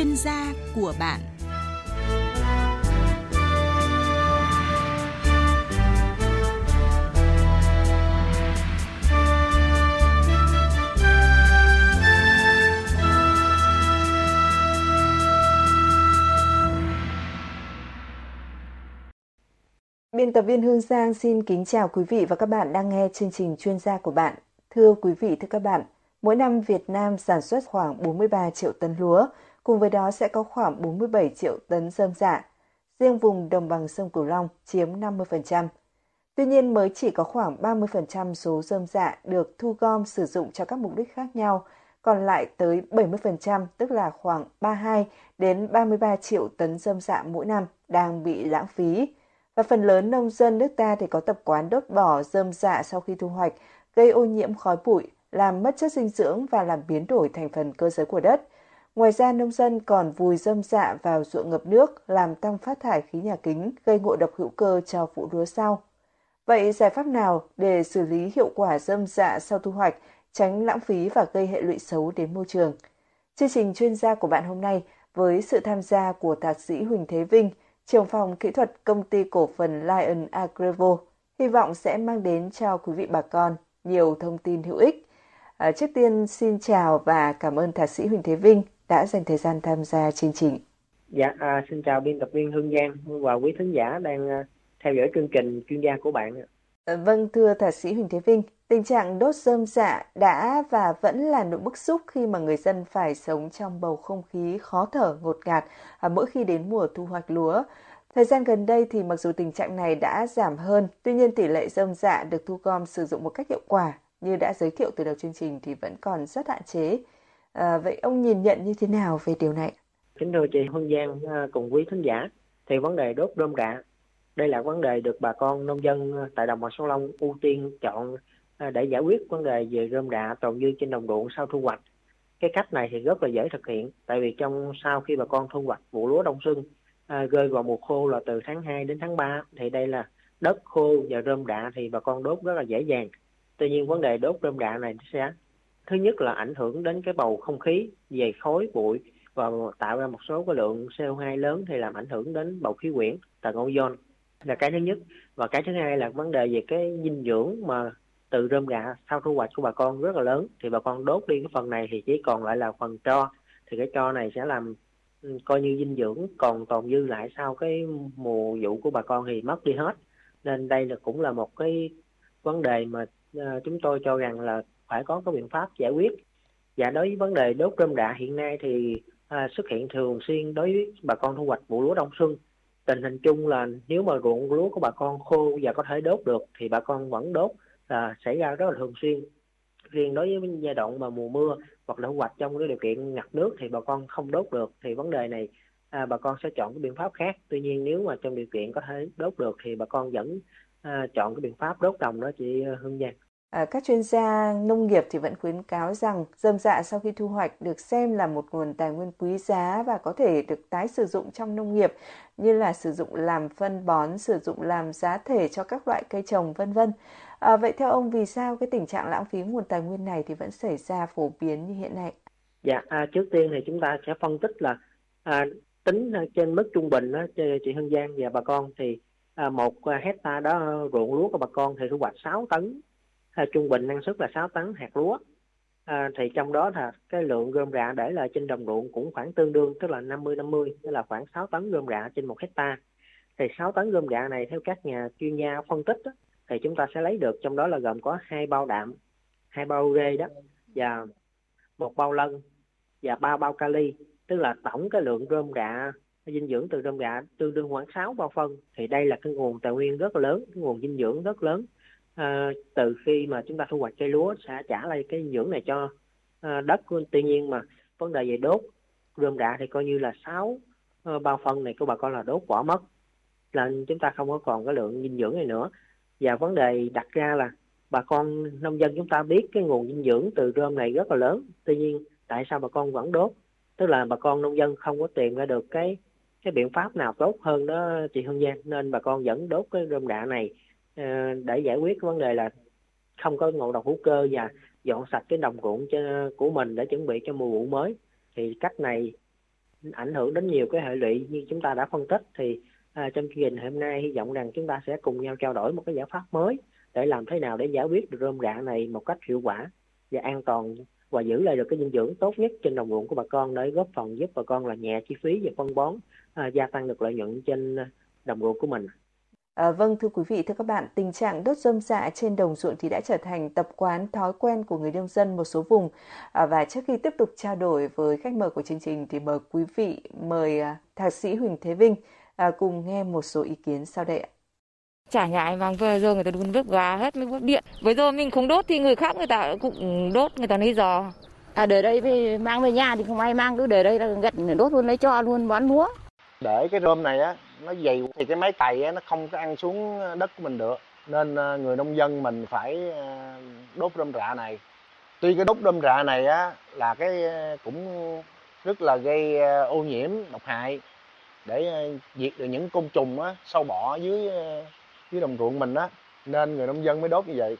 chuyên gia của bạn Biên tập viên Hương Giang xin kính chào quý vị và các bạn đang nghe chương trình chuyên gia của bạn. Thưa quý vị, thưa các bạn, mỗi năm Việt Nam sản xuất khoảng 43 triệu tấn lúa, cùng với đó sẽ có khoảng 47 triệu tấn dơm dạ. Riêng vùng đồng bằng sông Cửu Long chiếm 50%. Tuy nhiên mới chỉ có khoảng 30% số dơm dạ được thu gom sử dụng cho các mục đích khác nhau, còn lại tới 70%, tức là khoảng 32 đến 33 triệu tấn dơm dạ mỗi năm đang bị lãng phí và phần lớn nông dân nước ta thì có tập quán đốt bỏ dơm dạ sau khi thu hoạch, gây ô nhiễm khói bụi, làm mất chất dinh dưỡng và làm biến đổi thành phần cơ giới của đất. Ngoài ra, nông dân còn vùi dâm dạ vào ruộng ngập nước, làm tăng phát thải khí nhà kính, gây ngộ độc hữu cơ cho vụ lúa sau. Vậy giải pháp nào để xử lý hiệu quả dâm dạ sau thu hoạch, tránh lãng phí và gây hệ lụy xấu đến môi trường? Chương trình chuyên gia của bạn hôm nay với sự tham gia của thạc sĩ Huỳnh Thế Vinh, trưởng phòng kỹ thuật công ty cổ phần Lion Agrevo, hy vọng sẽ mang đến cho quý vị bà con nhiều thông tin hữu ích. À, trước tiên xin chào và cảm ơn thạc sĩ Huỳnh Thế Vinh đã dành thời gian tham gia chương trình. Dạ, à, xin chào biên tập viên Hương Giang và quý thính giả đang à, theo dõi chương trình chuyên gia của bạn. À, vâng, thưa thạc sĩ Huỳnh Thế Vinh, tình trạng đốt rơm dạ đã và vẫn là nỗi bức xúc khi mà người dân phải sống trong bầu không khí khó thở ngột ngạt à, mỗi khi đến mùa thu hoạch lúa. Thời gian gần đây thì mặc dù tình trạng này đã giảm hơn, tuy nhiên tỷ lệ rơm dạ được thu gom sử dụng một cách hiệu quả như đã giới thiệu từ đầu chương trình thì vẫn còn rất hạn chế. À, vậy ông nhìn nhận như thế nào về điều này? Kính thưa chị Hương Giang ờ, cùng quý thính giả, thì vấn đề đốt rơm rạ đây là vấn đề được bà con nông dân ờ, tại đồng bằng sông Long ưu tiên chọn để giải quyết vấn đề về rơm rạ tồn dư trên đồng ruộng sau thu hoạch. Cái cách này thì rất là dễ thực hiện, tại vì trong sau khi bà con thu hoạch vụ lúa đông xuân à, rơi vào mùa khô là từ tháng 2 đến tháng 3 thì đây là đất khô và rơm rạ thì bà con đốt rất là dễ dàng. Tuy nhiên vấn đề đốt rơm rạ này sẽ thứ nhất là ảnh hưởng đến cái bầu không khí về khói, bụi và tạo ra một số cái lượng CO2 lớn thì làm ảnh hưởng đến bầu khí quyển, tầng ozone là cái thứ nhất. Và cái thứ hai là vấn đề về cái dinh dưỡng mà từ rơm rạ sau thu hoạch của bà con rất là lớn. Thì bà con đốt đi cái phần này thì chỉ còn lại là phần tro. Thì cái tro này sẽ làm ừ, coi như dinh dưỡng, còn tồn dư lại sau cái mùa vụ của bà con thì mất đi hết. Nên đây là cũng là một cái vấn đề mà ờ, chúng tôi cho rằng là phải có cái biện pháp giải quyết. Và đối với vấn đề đốt rơm rạ hiện nay thì à, xuất hiện thường xuyên đối với bà con thu hoạch vụ lúa đông xuân. Tình hình chung là nếu mà ruộng lúa của bà con khô và có thể đốt được thì bà con vẫn đốt là xảy ra rất là thường xuyên. Riêng đối với giai đoạn mà mùa mưa hoặc là thu hoạch trong cái điều kiện ngập nước thì bà con không đốt được thì vấn đề này à, bà con sẽ chọn cái biện pháp khác. Tuy nhiên nếu mà trong điều kiện có thể đốt được thì bà con vẫn à, chọn cái biện pháp đốt đồng đó chị Hương Giang. À, các chuyên gia nông nghiệp thì vẫn khuyến cáo rằng dơm dạ sau khi thu hoạch được xem là một nguồn tài nguyên quý giá và có thể được tái sử dụng trong nông nghiệp như là sử dụng làm phân bón, sử dụng làm giá thể cho các loại cây trồng vân vân. À, vậy theo ông vì sao cái tình trạng lãng phí nguồn tài nguyên này thì vẫn xảy ra phổ biến như hiện nay? Dạ, à, trước tiên thì chúng ta sẽ phân tích là à, tính trên mức trung bình đó, chị Hương Giang và bà con thì à, một à, hecta đó ruộng lúa của bà con thì thu hoạch 6 tấn à, trung bình năng suất là 6 tấn hạt lúa. À, thì trong đó là cái lượng rơm rạ để lại trên đồng ruộng cũng khoảng tương đương tức là 50 50 tức là khoảng 6 tấn rơm rạ trên một hecta thì 6 tấn rơm rạ này theo các nhà chuyên gia phân tích đó, thì chúng ta sẽ lấy được trong đó là gồm có hai bao đạm hai bao rê đó và một bao lân và ba bao kali tức là tổng cái lượng rơm rạ dinh dưỡng từ rơm rạ tương đương khoảng 6 bao phân. Thì đây là cái nguồn tài nguyên rất lớn cái nguồn dinh dưỡng rất lớn à, từ khi mà chúng ta thu hoạch cây lúa sẽ trả lại cái dưỡng này cho à, đất tuy nhiên mà vấn đề về đốt rơm rạ thì coi như là sáu à, bao phân này của bà con là đốt bỏ mất là chúng ta không có còn cái lượng dinh dưỡng này nữa. Và vấn đề đặt ra là bà con nông dân chúng ta biết cái nguồn dinh dưỡng từ rơm này rất là lớn. Tuy nhiên tại sao bà con vẫn đốt? Tức là bà con nông dân không có tìm ra được cái cái biện pháp nào tốt hơn đó chị Hương Giang nên bà con vẫn đốt cái rơm rạ này. Ờ, để giải quyết vấn đề là không có ngộ độc hữu cơ và dọn sạch cái đồng ruộng của mình để chuẩn bị cho mùa vụ mới thì cách này ảnh hưởng đến nhiều cái hệ lụy như chúng ta đã phân tích thì à, trong chương trình hôm nay hy vọng rằng chúng ta sẽ cùng nhau trao đổi một cái giải pháp mới để làm thế nào để giải quyết được rơm rạ này một cách hiệu quả và an toàn và giữ lại được cái dinh dưỡng tốt nhất trên đồng ruộng của bà con để góp phần giúp bà con là nhẹ chi phí và phân bón à, gia tăng được lợi nhuận trên đồng ruộng của mình. À, vâng thưa quý vị, thưa các bạn, tình trạng đốt rơm dạ trên đồng ruộng thì đã trở thành tập quán thói quen của người nông dân một số vùng. À, và trước khi tiếp tục trao đổi với khách mời của chương trình thì mời quý vị mời à, thạc sĩ Huỳnh Thế Vinh à, cùng nghe một số ý kiến sau đây ạ. Chả nhà ai mang về rồi người ta đun bếp gà hết mới bếp điện. Với rồi mình không đốt thì người khác người ta cũng đốt, người ta lấy giò. À để đây về mang về nhà thì không ai mang cứ để đây là gật đốt luôn lấy cho luôn bón lúa. Để cái rơm này á nó dày thì cái máy cày á, nó không có ăn xuống đất của mình được. Nên ờ, người nông dân mình phải ờ, đốt rơm rạ này. Tuy cái đốt rơm rạ này á là cái ờ, cũng rất là gây ô nhiễm độc hại để diệt được những côn trùng á sâu bọ dưới dưới đồng ruộng mình á. Nên người nông dân mới đốt như vậy.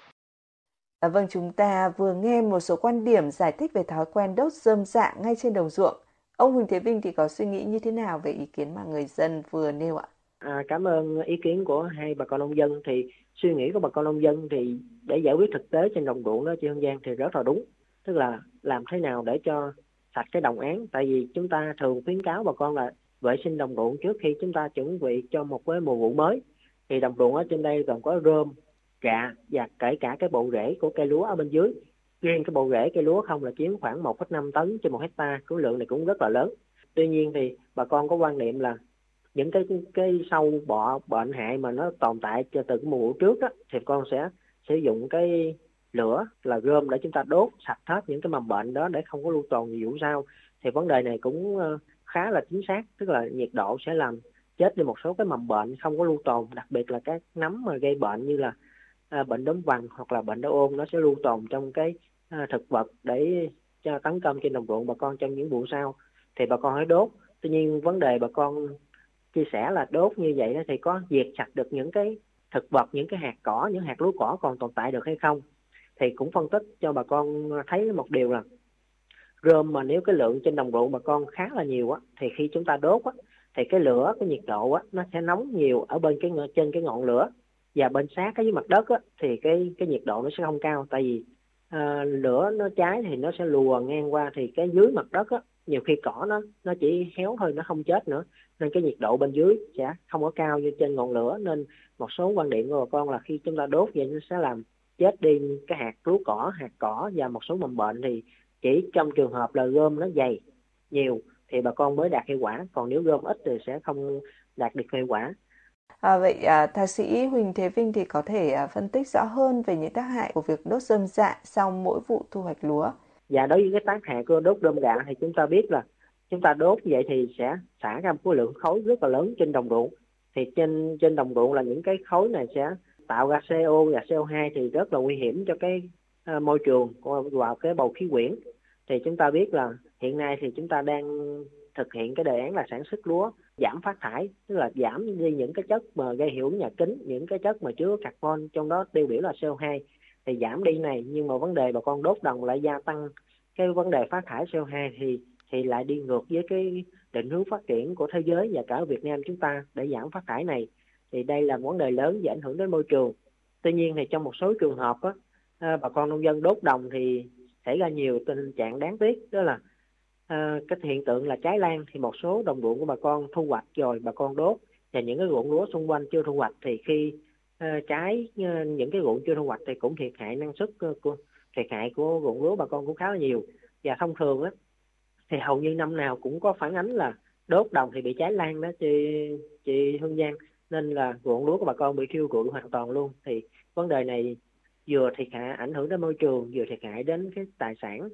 À, vâng, chúng ta vừa nghe một số quan điểm giải thích về thói quen đốt rơm rạ ngay trên đồng ruộng. Ông Huỳnh Thế Vinh thì có suy nghĩ như thế nào về ý kiến mà người dân vừa nêu ạ? À, cảm ơn ý kiến của hai bà con nông dân. Thì suy nghĩ của bà con nông dân thì để giải quyết thực tế trên đồng ruộng đó chị Hương Giang thì rất là đúng. Tức là làm thế nào để cho sạch cái đồng án? Tại vì chúng ta thường khuyến cáo bà con là vệ sinh đồng ruộng trước khi chúng ta chuẩn bị cho một cái mùa vụ mới. Thì đồng ruộng ở trên đây còn có rơm rạ và kể cả cái bộ rễ của cây lúa ở bên dưới riêng cái bộ rễ cây lúa không là chiếm khoảng 1,5 tấn trên một hecta khối lượng này cũng rất là lớn. Tuy nhiên thì bà con có quan niệm là những cái cái sâu bọ bệnh hại mà nó tồn tại cho từ cái mùa trước đó thì con sẽ sử dụng cái lửa là gom để chúng ta đốt sạch hết những cái mầm bệnh đó để không có lưu tồn nhiều vụ sau. Thì vấn đề này cũng ờ, khá là chính xác tức là nhiệt độ sẽ làm chết đi một số cái mầm bệnh không có lưu tồn đặc biệt là các nấm mà gây bệnh như là à, bệnh đốm vàng hoặc là bệnh đau ôn nó sẽ lưu tồn trong cái À, thực vật để cho tấn công trên đồng ruộng bà con trong những vụ sau. Thì bà con hãy đốt. Tuy nhiên vấn đề bà con chia sẻ là đốt như vậy thì có diệt sạch được những cái thực vật, những cái hạt cỏ, những hạt lúa cỏ còn tồn tại được hay không? Thì cũng phân tích cho bà con thấy một điều là rơm mà nếu cái lượng trên đồng ruộng bà con khá là nhiều á, thì khi chúng ta đốt á, thì cái lửa, cái nhiệt độ á, nó sẽ nóng nhiều ở bên cái trên cái ngọn lửa. Và bên sát cái dưới mặt đất á, thì cái cái nhiệt độ nó sẽ không cao. Tại vì à, lửa nó cháy thì nó sẽ lùa ngang qua thì cái dưới mặt đất á nhiều khi cỏ nó nó chỉ héo thôi nó không chết nữa. Nên cái nhiệt độ bên dưới sẽ không có cao như trên ngọn lửa. Nên một số quan điểm của bà con là khi chúng ta đốt vậy nó sẽ làm chết đi cái hạt lúa cỏ hạt cỏ và một số mầm bệnh. Thì chỉ trong trường hợp là gom nó dày nhiều thì bà con mới đạt hiệu quả. Còn nếu gom ít thì sẽ không đạt được hiệu quả. À, vậy à, thạc sĩ Huỳnh Thế Vinh thì có thể à, phân tích rõ hơn về những tác hại của việc đốt rơm dạ sau mỗi vụ thu hoạch lúa. Và đối với cái tác hại của đốt rơm gạo thì chúng ta biết là chúng ta đốt như vậy thì sẽ xả ra một khối lượng khối rất là lớn trên đồng ruộng thì trên trên đồng ruộng là những cái khối này sẽ tạo ra CO và CO2 thì rất là nguy hiểm cho cái uh, môi trường vào cái bầu khí quyển thì chúng ta biết là hiện nay thì chúng ta đang thực hiện cái đề án là sản xuất lúa giảm phát thải tức là giảm đi những cái chất mà gây hiệu ứng nhà kính những cái chất mà chứa carbon trong đó tiêu biểu là CO2 thì giảm đi này. Nhưng mà vấn đề bà con đốt đồng lại gia tăng cái vấn đề phát thải CO2 thì thì lại đi ngược với cái định hướng phát triển của thế giới và cả ở Việt Nam chúng ta để giảm phát thải này. Thì đây là vấn đề lớn và ảnh hưởng đến môi trường. Tuy nhiên thì trong một số trường hợp á, à, bà con nông dân đốt đồng thì xảy ra nhiều tình trạng đáng tiếc đó là à, cái hiện tượng là cháy lan thì một số đồng ruộng của bà con thu hoạch rồi bà con đốt. Và những cái ruộng lúa xung quanh chưa thu hoạch thì khi ờ, uh, trái ờ, những cái ruộng chưa thu hoạch thì cũng thiệt hại năng suất uh, của thiệt hại của ruộng lúa bà con cũng khá là nhiều. Và thông thường á thì hầu như năm nào cũng có phản ánh là đốt đồng thì bị cháy lan đó chị chị Hương Giang. Nên là ruộng lúa của bà con bị thiêu rụi hoàn toàn luôn. Thì vấn đề này vừa thiệt hại ảnh hưởng đến môi trường vừa thiệt hại đến cái tài sản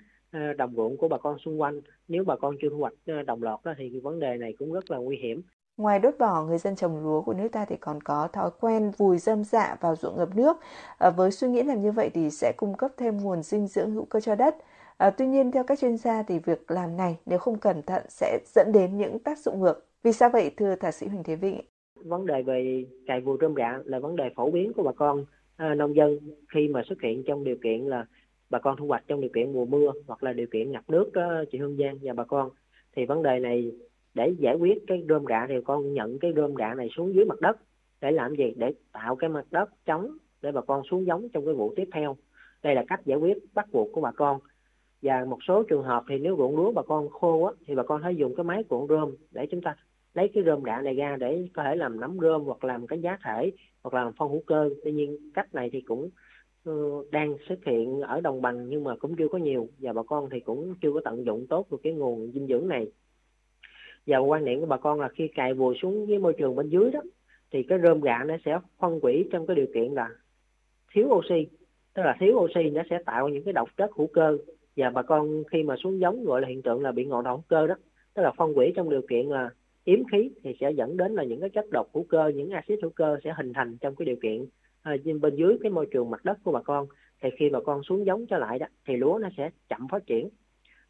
đồng ruộng của bà con xung quanh nếu bà con chưa thu hoạch ờ, đồng loạt đó thì cái vấn đề này cũng rất là nguy hiểm Ngoài đốt bỏ, người dân trồng lúa của nước ta thì còn có thói quen vùi dâm dạ vào ruộng ngập nước. À, với suy nghĩ làm như vậy thì sẽ cung cấp thêm nguồn dinh dưỡng hữu cơ cho đất. À, tuy nhiên theo các chuyên gia thì việc làm này nếu không cẩn thận sẽ dẫn đến những tác dụng ngược. Vì sao vậy thưa thạc sĩ Huỳnh Thế Vịnh? Vấn đề về cày vùi rơm rạ là vấn đề phổ biến của bà con à, nông dân khi mà xuất hiện trong điều kiện là bà con thu hoạch trong điều kiện mùa mưa hoặc là điều kiện ngập nước đó, chị Hương Giang và bà con. Thì vấn đề này để giải quyết cái rơm rạ thì con nhận cái rơm rạ này xuống dưới mặt đất. Để làm gì? Để tạo cái mặt đất trống để bà con xuống giống trong cái vụ tiếp theo. Đây là cách giải quyết bắt buộc của bà con. Và một số trường hợp thì nếu ruộng lúa bà con khô á, thì bà con hãy dùng cái máy cuộn rơm để chúng ta lấy cái rơm rạ này ra để có thể làm nấm rơm hoặc làm cái giá thể hoặc làm phân hữu cơ. Tuy nhiên cách này thì cũng uh, Ờ, đang xuất hiện ở đồng bằng nhưng mà cũng chưa có nhiều và bà con thì cũng chưa có tận dụng tốt được cái nguồn dinh dưỡng này. Và quan niệm của bà con là khi cài vùi xuống với môi trường bên dưới đó, thì cái rơm rạ nó sẽ phân hủy trong cái điều kiện là thiếu oxy, tức là thiếu oxy nó sẽ tạo những cái độc chất hữu cơ. Và bà con khi mà xuống giống gọi là hiện tượng là bị ngộ độc hữu cơ đó, tức là phân hủy trong điều kiện là yếm khí thì sẽ dẫn đến là những cái chất độc hữu cơ, những axit hữu cơ sẽ hình thành trong cái điều kiện À, bên dưới cái môi trường mặt đất của bà con thì khi bà con xuống giống trở lại đó thì lúa nó sẽ chậm phát triển.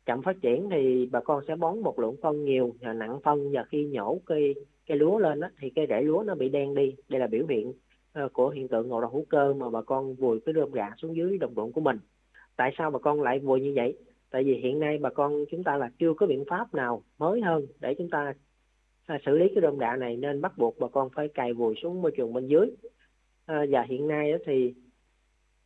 Chậm phát triển thì bà con sẽ bón một lượng phân nhiều và nặng phân và khi nhổ cây cây lúa lên đó, thì cây rễ lúa nó bị đen đi. Đây là biểu hiện uh, của hiện tượng ngộ độc hữu cơ mà bà con vùi cái rơm rạ xuống dưới đồng ruộng của mình. Tại sao bà con lại vùi như vậy? Tại vì hiện nay bà con chúng ta là chưa có biện pháp nào mới hơn để chúng ta à, xử lý cái rơm rạ này nên bắt buộc bà con phải cài vùi xuống môi trường bên dưới à, và hiện nay đó thì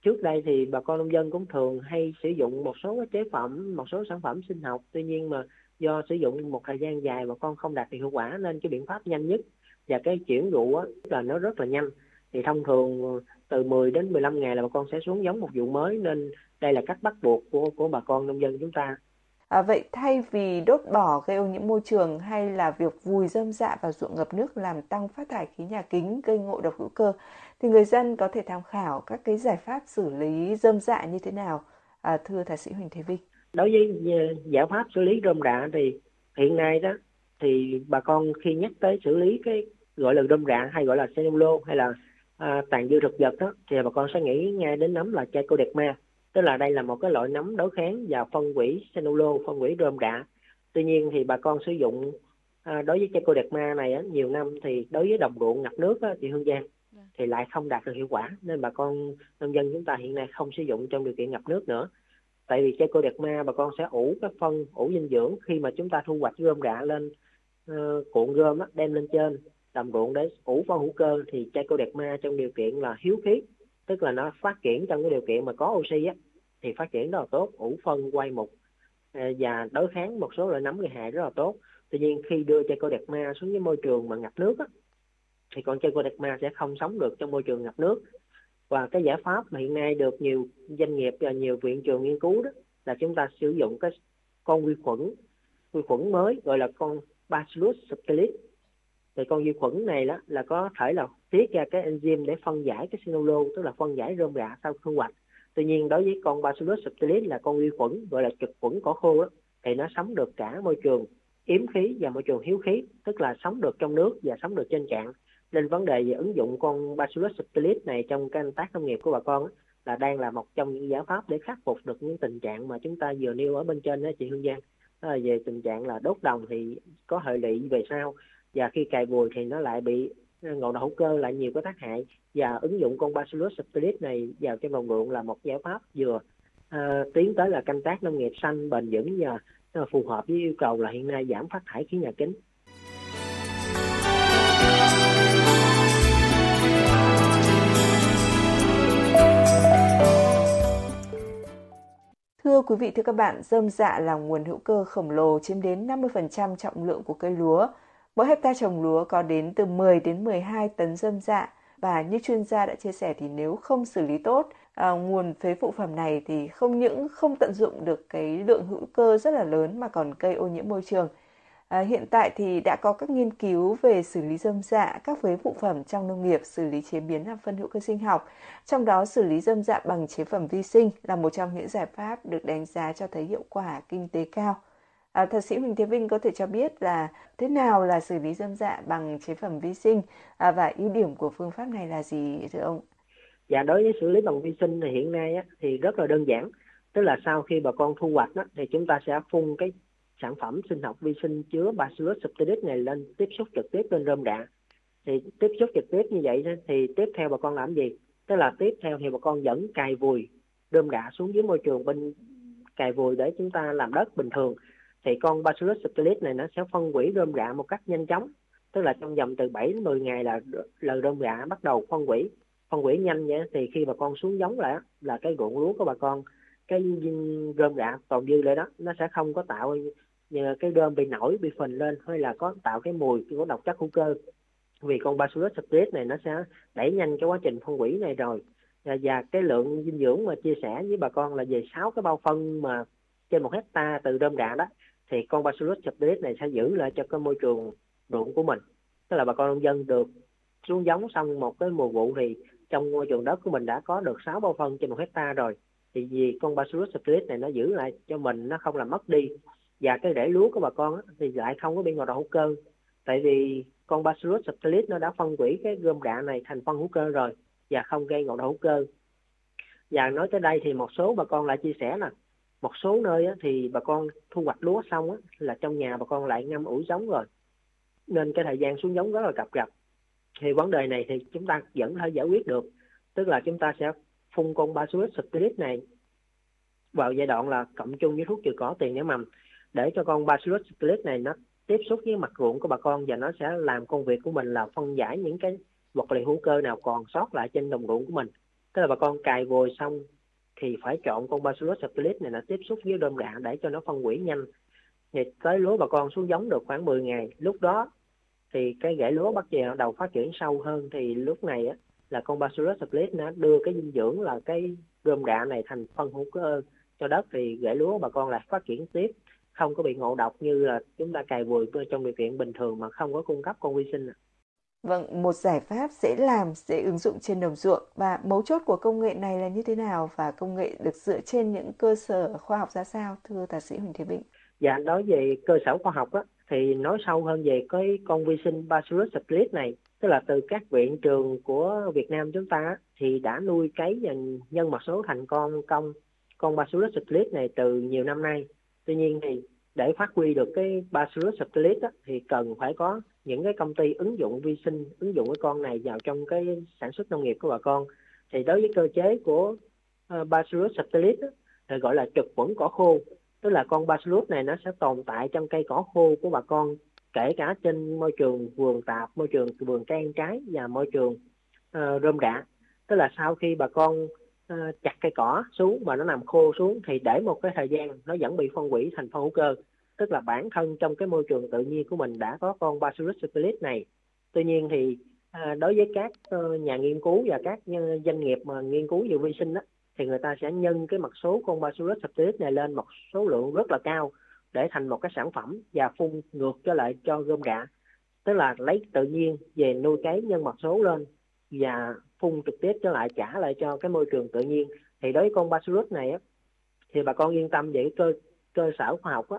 trước đây thì bà con nông dân cũng thường hay sử dụng một số cái chế phẩm một số sản phẩm sinh học. Tuy nhiên mà do sử dụng một thời gian dài bà con không đạt được hiệu quả nên cái biện pháp nhanh nhất và cái chuyển vụ á là nó rất là nhanh. Thì thông thường từ 10 đến 15 ngày là bà con sẽ xuống giống một vụ mới nên đây là cách bắt buộc của của bà con nông dân chúng ta. À, vậy thay vì đốt bỏ gây ô nhiễm môi trường hay là việc vùi dơm dạ vào ruộng ngập nước làm tăng phát thải khí nhà kính gây ngộ độc hữu cơ thì người dân có thể tham khảo các cái giải pháp xử lý dơm dạ như thế nào? À, thưa thạc sĩ Huỳnh Thế Vinh? Đối với ờ, giải pháp xử lý rơm rạ thì hiện nay đó thì bà con khi nhắc tới xử lý cái gọi là rơm rạ hay gọi là celulo hay là à, tàn dư thực vật đó thì bà con sẽ nghĩ ngay đến nấm là trichoderma tức là đây là một cái loại nấm đối kháng và phân hủy celulo phân hủy rơm rạ tuy nhiên thì bà con sử dụng à, đối với trichoderma này á, nhiều năm thì đối với đồng ruộng ngập nước á, thì hương giang Dạ. thì lại không đạt được hiệu quả nên bà con nông dân chúng ta hiện nay không sử dụng trong điều kiện ngập nước nữa. Tại vì trichoderma bà con sẽ ủ cái phân ủ dinh dưỡng khi mà chúng ta thu hoạch rơm rạ lên uh, cuộn rơm á, đem lên trên đầm ruộng để ủ phân hữu cơ thì trichoderma trong điều kiện là hiếu khí tức là nó phát triển trong cái điều kiện mà có oxy á thì phát triển rất là tốt ủ phân quay mục ờ, và đối kháng một số loại nấm gây hại rất là tốt. Tuy nhiên khi đưa trichoderma xuống cái môi trường mà ngập nước á, thì con trichoderma sẽ không sống được trong môi trường ngập nước. Và cái giải pháp mà hiện nay được nhiều doanh nghiệp và nhiều viện trường nghiên cứu đó là chúng ta sử dụng cái con vi khuẩn vi khuẩn mới gọi là con Bacillus subtilis. Thì con vi khuẩn này đó là có thể là tiết ra cái enzyme để phân giải cái sinulo tức là phân giải rơm rạ sau thu hoạch. Tuy nhiên đối với con Bacillus subtilis là con vi khuẩn gọi là trực khuẩn cỏ khô đó, thì nó sống được cả môi trường yếm khí và môi trường hiếu khí tức là sống được trong nước và sống được trên cạn nên vấn đề về ứng dụng con Bacillus subtilis này trong canh tác nông nghiệp của bà con là đang là một trong những giải pháp để khắc phục được những tình trạng mà chúng ta vừa nêu ở bên trên đó chị Hương Giang đó là về tình trạng là đốt đồng thì có hệ lụy về sau và khi cài vùi thì nó lại bị ngộ độc hữu cơ lại nhiều cái tác hại và ứng dụng con Bacillus subtilis này vào trong đồng ruộng là một giải pháp vừa à, tiến tới là canh tác nông nghiệp xanh bền vững và ờ, phù hợp với yêu cầu là hiện nay giảm phát thải khí nhà kính. Thưa quý vị, thưa các bạn, dơm dạ là nguồn hữu cơ khổng lồ chiếm đến 50% trọng lượng của cây lúa. Mỗi hecta trồng lúa có đến từ 10 đến 12 tấn dơm dạ và như chuyên gia đã chia sẻ thì nếu không xử lý tốt à, nguồn phế phụ phẩm này thì không những không tận dụng được cái lượng hữu cơ rất là lớn mà còn gây ô nhiễm môi trường. À, hiện tại thì đã có các nghiên cứu về xử lý dơm dạ, các phế phụ phẩm trong nông nghiệp, xử lý chế biến làm phân hữu cơ sinh học. Trong đó xử lý dơm dạ bằng chế phẩm vi sinh là một trong những giải pháp được đánh giá cho thấy hiệu quả kinh tế cao. À, thạc sĩ Huỳnh Thế Vinh có thể cho biết là thế nào là xử lý dơm dạ bằng chế phẩm vi sinh à, và ưu điểm của phương pháp này là gì thưa ông? Dạ đối với xử lý bằng vi sinh thì hiện nay á, thì rất là đơn giản. Tức là sau khi bà con thu hoạch á, thì chúng ta sẽ phun cái sản phẩm sinh học vi sinh chứa Bacillus subtilis này lên, tiếp xúc trực tiếp lên rơm rạ. Thì tiếp xúc trực tiếp như vậy thì tiếp theo bà con làm gì? Tức là tiếp theo thì bà con dẫn cài vùi rơm rạ xuống dưới môi trường bên cài vùi để chúng ta làm đất bình thường thì con Bacillus subtilis này nó sẽ phân hủy rơm rạ một cách nhanh chóng tức là trong vòng từ 7 đến 10 ngày là là rơm rạ bắt đầu phân hủy phân hủy nhanh vậy thì khi bà con xuống giống lại là cái ruộng lúa của bà con, cái rơm rạ còn dư lại đó, nó sẽ không có tạo như cái đơm bị nổi bị phình lên hay là có tạo cái mùi của độc chất hữu cơ. Vì con Bacillus subtilis này nó sẽ đẩy nhanh cái quá trình phân hủy này rồi. Và, và cái lượng dinh dưỡng mà chia sẻ với bà con là về 6 cái bao phân mà trên một hecta từ đơm rạ đó thì con Bacillus subtilis này sẽ giữ lại cho cái môi trường ruộng của mình. Tức là bà con nông dân được xuống giống xong một cái mùa vụ thì trong môi trường đất của mình đã có được 6 bao phân trên một hecta rồi. Thì vì con Bacillus subtilis này nó giữ lại cho mình nó không làm mất đi và cái rễ lúa của bà con thì lại không có bị ngộ độc hữu cơ. Tại vì con Bacillus subtilis nó đã phân hủy cái gươm rạ này thành phân hữu cơ rồi và không gây ngộ độc hữu cơ. Và nói tới đây thì một số bà con lại chia sẻ là một số nơi thì bà con thu hoạch lúa xong là trong nhà bà con lại ngâm ủ giống rồi. Nên cái thời gian xuống giống rất là cập rập. Thì vấn đề này thì chúng ta vẫn thể giải quyết được. Tức là chúng ta sẽ phun con Bacillus subtilis này vào giai đoạn là cộng chung với thuốc trừ cỏ tiền để mầm để cho con Bacillus subtilis này nó tiếp xúc với mặt ruộng của bà con và nó sẽ làm công việc của mình là phân giải những cái vật liệu hữu cơ nào còn sót lại trên đồng ruộng của mình. Tức là bà con cài vùi xong thì phải chọn con Bacillus subtilis này nó tiếp xúc với đơm rạ để cho nó phân hủy nhanh. Thì tới lúa bà con xuống giống được khoảng 10 ngày. Lúc đó thì cái rễ lúa bắt đầu phát triển sâu hơn. Thì lúc này á, là con Bacillus subtilis nó đưa cái dinh dưỡng là cái gom rạ này thành phân hữu cơ cho đất. Thì rễ lúa bà con lại phát triển tiếp không có bị ngộ độc như là chúng ta cài vùi trong điều kiện bình thường mà không có cung cấp con vi sinh. Vâng, một giải pháp dễ làm, dễ ứng dụng trên đồng ruộng và mấu chốt của công nghệ này là như thế nào và công nghệ được dựa trên những cơ sở khoa học ra sao, thưa thạc sĩ Huỳnh Thế Vĩnh? Dạ, nói về cơ sở khoa học á, thì nói sâu hơn về cái con vi sinh Bacillus subtilis này, tức là từ các viện trường của Việt Nam chúng ta thì đã nuôi cấy và nhân mật số thành con công con Bacillus subtilis này từ nhiều năm nay. Tuy nhiên thì để phát huy được cái Bacillus subtilis á, thì cần phải có những cái công ty ứng dụng vi sinh ứng dụng cái con này vào trong cái sản xuất nông nghiệp của bà con. Thì đối với cơ chế của ờ, uh, Bacillus subtilis á, thì gọi là trực khuẩn cỏ khô tức là con Bacillus này nó sẽ tồn tại trong cây cỏ khô của bà con kể cả trên môi trường vườn tạp môi trường vườn cây ăn trái và môi trường uh, rơm rạ. Tức là sau khi bà con uh, chặt cây cỏ xuống mà nó nằm khô xuống thì để một cái thời gian nó vẫn bị phân hủy thành phân hữu cơ. Tức là bản thân trong cái môi trường tự nhiên của mình đã có con Bacillus subtilis này. Tuy nhiên thì ờ, đối với các uh, nhà nghiên cứu và các doanh nghiệp mà nghiên cứu về vi sinh đó, thì người ta sẽ nhân cái mật số con Bacillus subtilis này lên một số lượng rất là cao để thành một cái sản phẩm và phun ngược trở lại cho gom gạ. Tức là lấy tự nhiên về nuôi cấy nhân mật số lên và phun trực tiếp trở lại trả lại cho cái môi trường tự nhiên. Thì đối với con Bacillus này á, thì bà con yên tâm về cái cơ cơ sở khoa học á,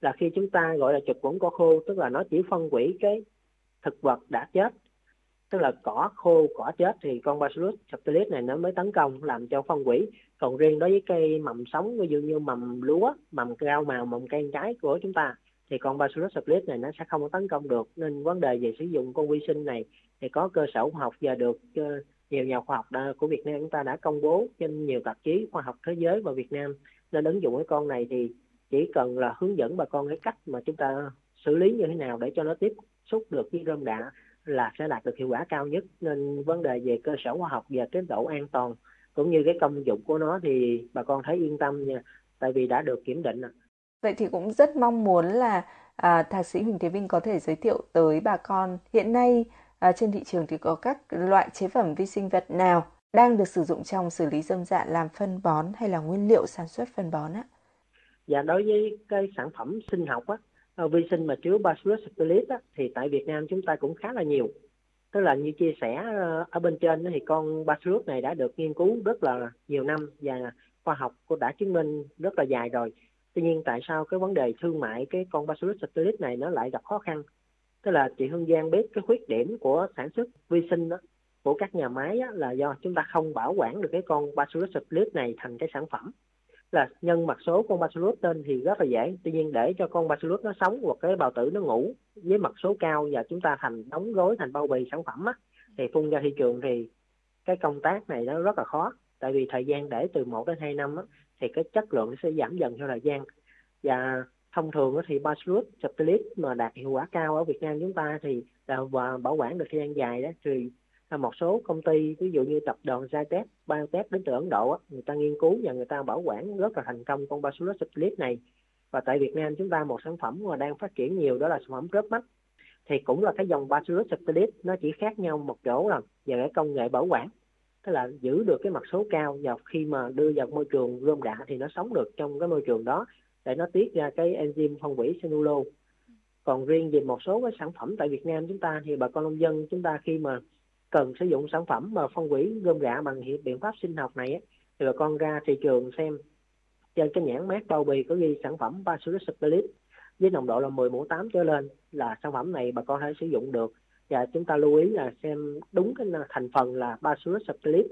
là khi chúng ta gọi là trực khuẩn cỏ khô tức là nó chỉ phân hủy cái thực vật đã chết tức là cỏ khô cỏ chết thì con Bacillus subtilis này nó mới tấn công làm cho phân hủy. Còn riêng đối với cây mầm sống ví dụ như mầm lúa mầm rau màu mầm cây trái của chúng ta thì con Bacillus subtilis này nó sẽ không có tấn công được. Nên vấn đề về sử dụng con vi sinh này thì có cơ sở khoa học và được uh, nhiều nhà khoa học đã, của Việt Nam chúng ta đã công bố trên nhiều tạp chí khoa học thế giới và Việt Nam nên ứng dụng cái con này thì chỉ cần là hướng dẫn bà con cái cách mà chúng ta xử lý như thế nào để cho nó tiếp xúc được với rơm đạ là sẽ đạt được hiệu quả cao nhất. Nên vấn đề về cơ sở khoa học và cái độ an toàn cũng như cái công dụng của nó thì bà con thấy yên tâm nha tại vì đã được kiểm định Vậy thì cũng rất mong muốn là à, thạc sĩ Huỳnh Thế Vinh có thể giới thiệu tới bà con hiện nay à, trên thị trường thì có các loại chế phẩm vi sinh vật nào đang được sử dụng trong xử lý dâm dạ làm phân bón hay là nguyên liệu sản xuất phân bón á? và dạ, đối với cái sản phẩm sinh học á ờ, vi sinh mà chứa Bacillus subtilis á, thì tại Việt Nam chúng ta cũng khá là nhiều. Tức là như chia sẻ ờ, ở bên trên thì con Bacillus này đã được nghiên cứu rất là nhiều năm và khoa học cũng đã chứng minh rất là dài rồi. Tuy nhiên tại sao cái vấn đề thương mại cái con Bacillus subtilis này nó lại gặp khó khăn? Tức là chị Hương Giang biết cái khuyết điểm của sản xuất vi sinh đó của các nhà máy á, là do chúng ta không bảo quản được cái con Bacillus subtilis này thành cái sản phẩm. Là nhân mặt số con bacillus tên thì rất là dễ. Tuy nhiên để cho con bacillus nó sống hoặc cái bào tử nó ngủ với mặt số cao và chúng ta thành đóng gói thành bao bì sản phẩm á, thì phun ra thị trường thì cái công tác này nó rất là khó. Tại vì thời gian để từ 1 đến 2 năm á, thì cái chất lượng sẽ giảm dần theo thời gian. Và thông thường thì Bacillus subtilis mà đạt hiệu quả cao ở Việt Nam chúng ta thì à, và bảo quản được thời gian dài đó thì à, một số công ty ví dụ như tập đoàn Zytec, Biotech đến từ Ấn Độ người ta nghiên cứu và người ta bảo quản rất là thành công con Bacillus subtilis này. Và tại Việt Nam chúng ta một sản phẩm mà đang phát triển nhiều đó là sản phẩm rớp mắt. Thì cũng là cái dòng Bacillus subtilis nó chỉ khác nhau một chỗ là về cái công nghệ bảo quản tức là giữ được cái mặt số cao và khi mà đưa vào môi trường rơm rạ thì nó sống được trong cái môi trường đó để nó tiết ra cái enzyme phân hủy cellulose còn riêng về một số cái sản phẩm tại Việt Nam chúng ta thì bà con nông dân chúng ta khi mà cần sử dụng sản phẩm mà phân hủy gom rạ bằng biện pháp sinh học này thì bà con ra thị trường xem trên cái nhãn mát bao bì có ghi sản phẩm Bacillus subtilis với nồng độ là 10 mũ 8 trở lên là sản phẩm này bà con thể sử dụng được. Và chúng ta lưu ý là xem đúng cái thành phần là Bacillus subtilis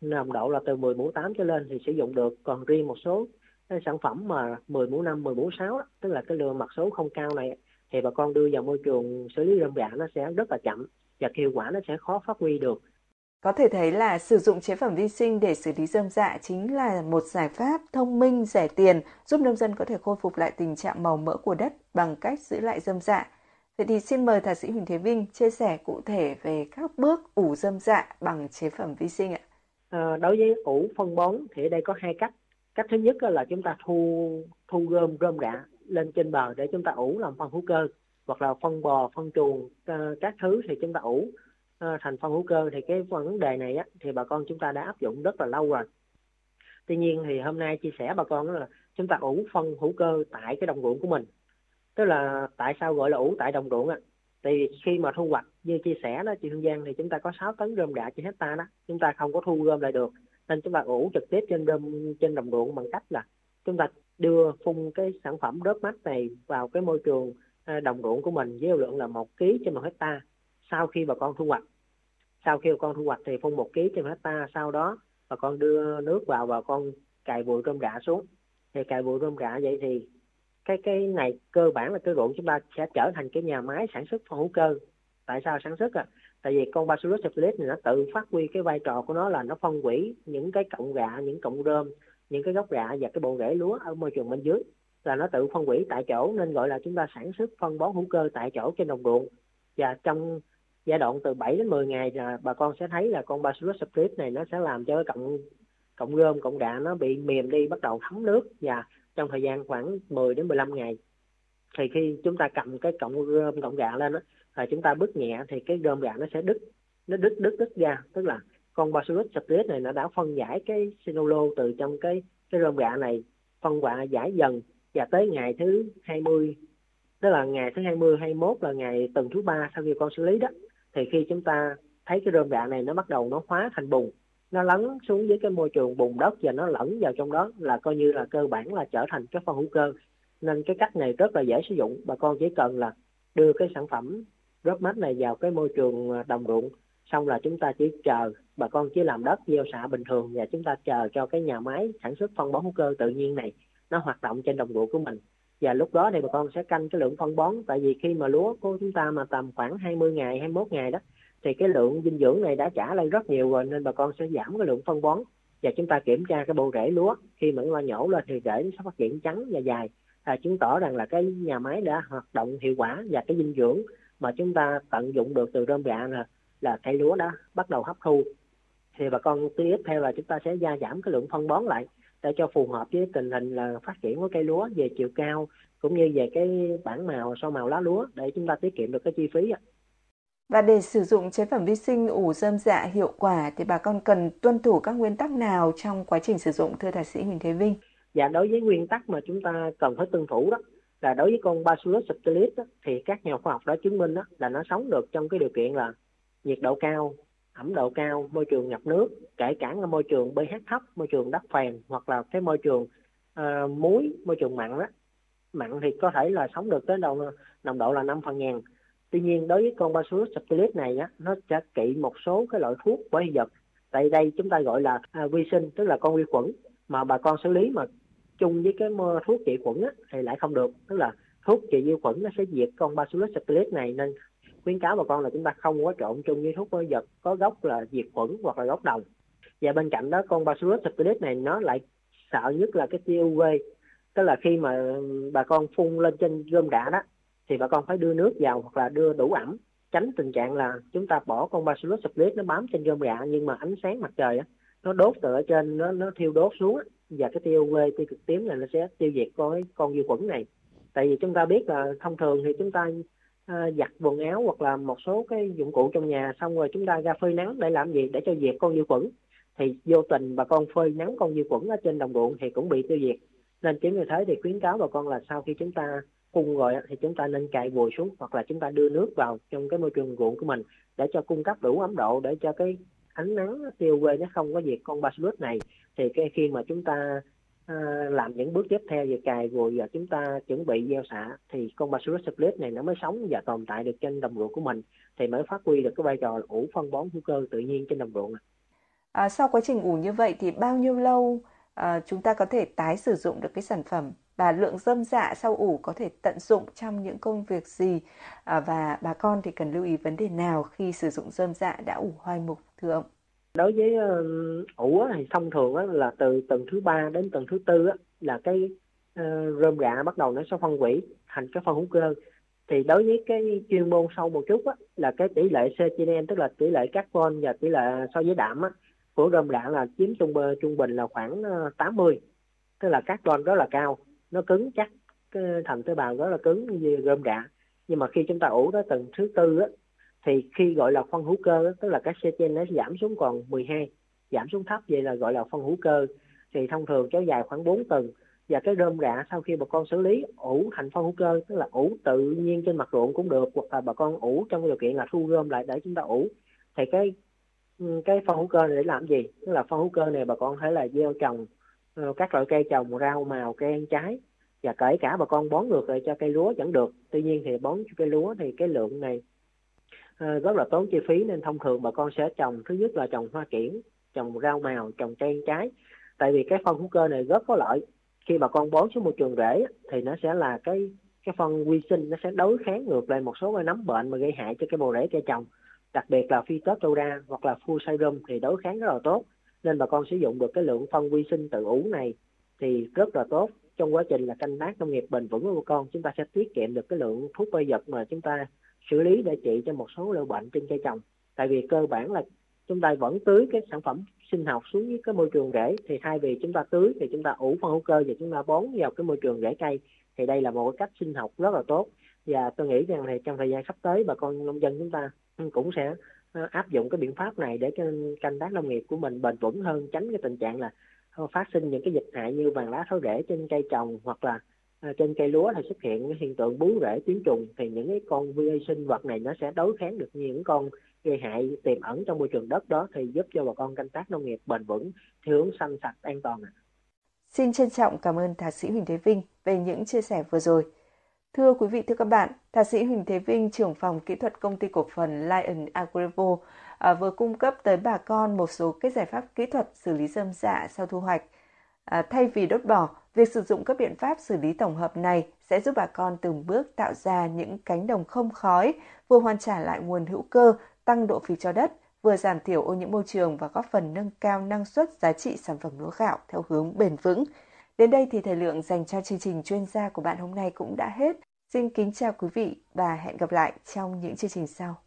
nồng độ là từ 10 mũ 8 trở lên thì sử dụng được. Còn riêng một số cái sản phẩm mà 10 mũ 5, 10 mũ 6 đó, tức là cái lượng mặt số không cao này thì bà con đưa vào môi trường xử lý rơm rạ nó sẽ rất là chậm và hiệu quả nó sẽ khó phát huy được có thể thấy là sử dụng chế phẩm vi sinh để xử lý rơm dạ chính là một giải pháp thông minh, rẻ tiền, giúp nông dân có thể khôi phục lại tình trạng màu mỡ của đất bằng cách giữ lại rơm dạ. Vậy thì xin mời thạc sĩ Huỳnh Thế Vinh chia sẻ cụ thể về các bước ủ rơm dạ bằng chế phẩm vi sinh ạ. À, đối với ủ phân bón thì ở đây có hai cách. Cách thứ nhất là chúng ta thu thu gom gom rạ lên trên bờ để chúng ta ủ làm phân hữu cơ hoặc là phân bò, phân chuồng, ờ, các thứ thì chúng ta ủ. Ờ, thành phân hữu cơ thì cái vấn đề này á, thì bà con chúng ta đã áp dụng rất là lâu rồi. Tuy nhiên thì hôm nay chia sẻ bà con đó là chúng ta ủ phân hữu cơ tại cái đồng ruộng của mình. Tức là tại sao gọi là ủ? Tại đồng ruộng á. Thì khi mà thu hoạch như chia sẻ đó chị Hương Giang thì chúng ta có 6 tấn rơm rạ trên hecta đó. Chúng ta không có thu gom lại được nên chúng ta ủ trực tiếp trên đơm trên đồng ruộng bằng cách là chúng ta đưa phun cái sản phẩm đớp mát này vào cái môi trường à, đồng ruộng của mình với lượng là một kg trên một hecta sau khi bà con thu hoạch. Sau khi bà con thu hoạch thì phun một ký trên một hecta sau đó bà con đưa nước vào và con cài bụi rơm rạ xuống. Thì cài bụi rơm rạ vậy thì cái cái này cơ bản là cái ruộng chúng ta sẽ trở thành cái nhà máy sản xuất phân hữu cơ. Tại sao sản xuất à? Tại vì con bacillus subtilis này nó tự phát huy cái vai trò của nó là nó phân hủy những cái cọng rạ những cọng rơm những cái gốc rạ và cái bộ rễ lúa ở môi trường bên dưới. Là nó tự phân hủy tại chỗ nên gọi là chúng ta sản xuất phân bón hữu cơ tại chỗ trên đồng ruộng. Và trong giai đoạn từ 7 đến 10 ngày là bà con sẽ thấy là con Bacillus subtilis này nó sẽ làm cho cái cọng cọng rơm cọng đạ nó bị mềm đi bắt đầu thấm nước. Và trong thời gian khoảng 10 đến 15 ngày thì khi chúng ta cầm cái cọng rơm cọng gạ lên đó, à, chúng ta bứt nhẹ thì cái rơm gạ nó sẽ đứt nó đứt đứt đứt ra. Tức là con Bacillus subtilis này nó đã phân giải cái sinolo từ trong cái cái rơm gạ này phân quả giải dần. Và tới ngày thứ 20 tức là ngày thứ 20 21 là ngày tuần thứ ba sau khi con xử lý đó thì khi chúng ta thấy cái rơm rạ này nó bắt đầu nó hóa thành bùn nó lấn xuống dưới cái môi trường bùn đất và nó lẫn vào trong đó là coi như là cơ bản là trở thành cái phân hữu cơ. Nên cái cách này rất là dễ sử dụng bà con chỉ cần là đưa cái sản phẩm rớt mát này vào cái môi trường ờ, đồng ruộng. Xong là chúng ta chỉ chờ bà con chỉ làm đất gieo xạ bình thường và chúng ta chờ cho cái nhà máy sản xuất phân bón hữu cơ tự nhiên này nó hoạt động trên đồng ruộng của mình. Và lúc đó thì bà con sẽ canh cái lượng phân bón. Tại vì khi mà lúa của chúng ta mà tầm khoảng 20 ngày 21 ngày đó thì cái lượng dinh dưỡng này đã trả lên rất nhiều rồi nên bà con sẽ giảm cái lượng phân bón. Và chúng ta kiểm tra cái bộ rễ lúa. Khi mà nó nhổ lên thì rễ nó sẽ phát triển trắng và dài. À, chứng tỏ rằng là cái nhà máy đã hoạt động hiệu quả và cái dinh dưỡng mà chúng ta tận dụng được từ rơm rạ là là cây lúa đã bắt đầu hấp thu thì bà con tiếp theo là chúng ta sẽ gia giảm cái lượng phân bón lại để cho phù hợp với tình hình là phát triển của cây lúa về chiều cao cũng như về cái bản màu so màu lá lúa để chúng ta tiết kiệm được cái chi phí và để sử dụng chế phẩm vi sinh ủ rơm dạ hiệu quả thì bà con cần tuân thủ các nguyên tắc nào trong quá trình sử dụng thưa thạc sĩ Huỳnh Thế Vinh? Dạ đối với nguyên tắc mà chúng ta cần phải tuân thủ đó là đối với con Bacillus subtilis đó, thì các nhà khoa học đã chứng minh đó, là nó sống được trong cái điều kiện là nhiệt độ cao, ẩm độ cao, môi trường ngập nước, kể cả là môi trường pH thấp, môi trường đất phèn hoặc là cái môi trường uh, muối, môi trường mặn đó. Mặn thì có thể là sống được tới đầu nồng độ là 5 phần ngàn. Tuy nhiên đối với con Bacillus subtilis này á, nó sẽ kỵ một số cái loại thuốc bảo vật. Tại đây chúng ta gọi là uh, vi sinh, tức là con vi khuẩn mà bà con xử lý mà chung với cái thuốc trị khuẩn á, thì lại không được. Tức là thuốc trị vi khuẩn nó sẽ diệt con Bacillus subtilis này nên khuyến cáo bà con là chúng ta không có trộn chung với thuốc bảo vật có gốc là diệt khuẩn hoặc là gốc đồng và bên cạnh đó con Bacillus subtilis này nó lại sợ nhất là cái tia UV tức là khi mà bà con phun lên trên rơm rạ đó thì bà con phải đưa nước vào hoặc là đưa đủ ẩm tránh tình trạng là chúng ta bỏ con bacillus subtilis nó bám trên rơm rạ nhưng mà ánh sáng mặt trời á nó đốt từ ở trên nó nó thiêu đốt xuống và cái tiêu UV tiêu cực tím này nó sẽ tiêu diệt con con vi khuẩn này. Tại vì chúng ta biết là thông thường thì chúng ta à, giặt quần áo hoặc là một số cái dụng cụ trong nhà xong rồi chúng ta ra phơi nắng để làm gì? Để cho diệt con vi khuẩn. Thì vô tình bà con phơi nắng con vi khuẩn ở trên đồng ruộng thì cũng bị tiêu diệt. Nên chính vì thế thì khuyến cáo bà con là sau khi chúng ta cung rồi thì chúng ta nên cài vùi xuống hoặc là chúng ta đưa nước vào trong cái môi trường ruộng của mình để cho cung cấp đủ ấm độ để cho cái ánh nắng tiêu quê nó không có diệt con bacillus này. Thì cái khi mà chúng ta à, làm những bước tiếp theo về cài vùi và chúng ta chuẩn bị gieo xạ thì con bacillus split này nó mới sống và tồn tại được trên đồng ruộng của mình. Thì mới phát huy được cái vai trò ủ phân bón hữu cơ tự nhiên trên đồng ruộng. À, sau quá trình ủ như vậy thì bao nhiêu lâu à, chúng ta có thể tái sử dụng được cái sản phẩm? Và lượng dơm dạ sau ủ có thể tận dụng trong những công việc gì? À, và bà con thì cần lưu ý vấn đề nào khi sử dụng dơm dạ đã ủ hoai mục thưa ông? Đối với uh, ủ thì thông thường là từ tuần thứ ba đến tuần thứ tư là cái uh, rơm rạ bắt đầu nó sẽ phân hủy thành cái phân hữu cơ. Thì đối với cái chuyên môn sâu một chút á, là cái tỷ lệ C trên tức là tỷ lệ carbon và tỷ lệ so với đạm á, của rơm rạ là chiếm trung trung bình là khoảng ờ, 80 tức là carbon rất là cao nó cứng chắc. Cái thành tế bào đó là cứng như rơm rạ nhưng mà khi chúng ta ủ tới tầng thứ tư á, thì khi gọi là phân hữu cơ tức là cái CTN nó giảm xuống còn 12 giảm xuống thấp vậy là gọi là phân hữu cơ. Thì thông thường kéo dài khoảng 4 tuần. Và cái rơm rạ sau khi bà con xử lý ủ thành phân hữu cơ tức là ủ tự nhiên trên mặt ruộng cũng được hoặc là bà con ủ trong điều kiện là thu gom lại để chúng ta ủ. Thì cái cái phân hữu cơ này để làm gì? Tức là phân hữu cơ này bà con thấy là gieo trồng Ờ, các loại cây trồng rau màu, cây ăn trái. Và kể cả bà con bón ngược lại cho cây lúa vẫn được. Tuy nhiên thì bón cho cây lúa thì cái lượng này ờ, rất là tốn chi phí nên thông thường bà con sẽ trồng, thứ nhất là trồng hoa kiển, trồng rau màu, trồng cây ăn trái. Tại vì cái phân hữu cơ này rất có lợi. Khi bà con bón xuống môi trường rễ thì nó sẽ là cái cái phân vi sinh, nó sẽ đối kháng ngược lại một số cái nấm bệnh mà gây hại cho cái bồ rễ cây trồng. Đặc biệt là phytophthora hoặc là fusarium thì đối kháng rất là tốt nên bà con sử dụng được cái lượng phân vi sinh tự ủ này thì rất là tốt. Trong quá trình là canh tác nông nghiệp bền vững của bà con, chúng ta sẽ tiết kiệm được cái lượng thuốc bay vật mà chúng ta xử lý để trị cho một số loại bệnh trên cây trồng. Tại vì cơ bản là chúng ta vẫn tưới cái sản phẩm sinh học xuống với cái môi trường rễ, thì thay vì chúng ta tưới thì chúng ta ủ phân hữu cơ và chúng ta bón vào cái môi trường rễ cây, thì đây là một cái cách sinh học rất là tốt. Và tôi nghĩ rằng thì trong thời gian sắp tới bà con nông dân chúng ta cũng sẽ Ờ, áp dụng cái biện pháp này để cho canh tác nông nghiệp của mình bền vững hơn, tránh cái tình trạng là ờ, phát sinh những cái dịch hại như vàng lá thối rễ trên cây trồng hoặc là ờ, trên cây lúa thì xuất hiện cái hiện tượng bú rễ tuyến trùng thì những cái con vi sinh vật này nó sẽ đối kháng được những con gây hại, tiềm ẩn trong môi trường đất đó thì giúp cho bà con canh tác nông nghiệp bền vững, theo hướng xanh sạch, an toàn. Xin trân trọng cảm ơn thạc sĩ Huỳnh Thế Vinh về những chia sẻ vừa rồi. Thưa quý vị, thưa các bạn, Thạc sĩ Huỳnh Thế Vinh, trưởng phòng kỹ thuật công ty cổ phần Lion Agrivo à, vừa cung cấp tới bà con một số cái giải pháp kỹ thuật xử lý dơm dạ sau thu hoạch. À, thay vì đốt bỏ, việc sử dụng các biện pháp xử lý tổng hợp này sẽ giúp bà con từng bước tạo ra những cánh đồng không khói, vừa hoàn trả lại nguồn hữu cơ, tăng độ phì cho đất, vừa giảm thiểu ô nhiễm môi trường và góp phần nâng cao năng suất giá trị sản phẩm lúa gạo theo hướng bền vững. Đến đây thì thời lượng dành cho chương trình chuyên gia của bạn hôm nay cũng đã hết. Xin kính chào quý vị và hẹn gặp lại trong những chương trình sau.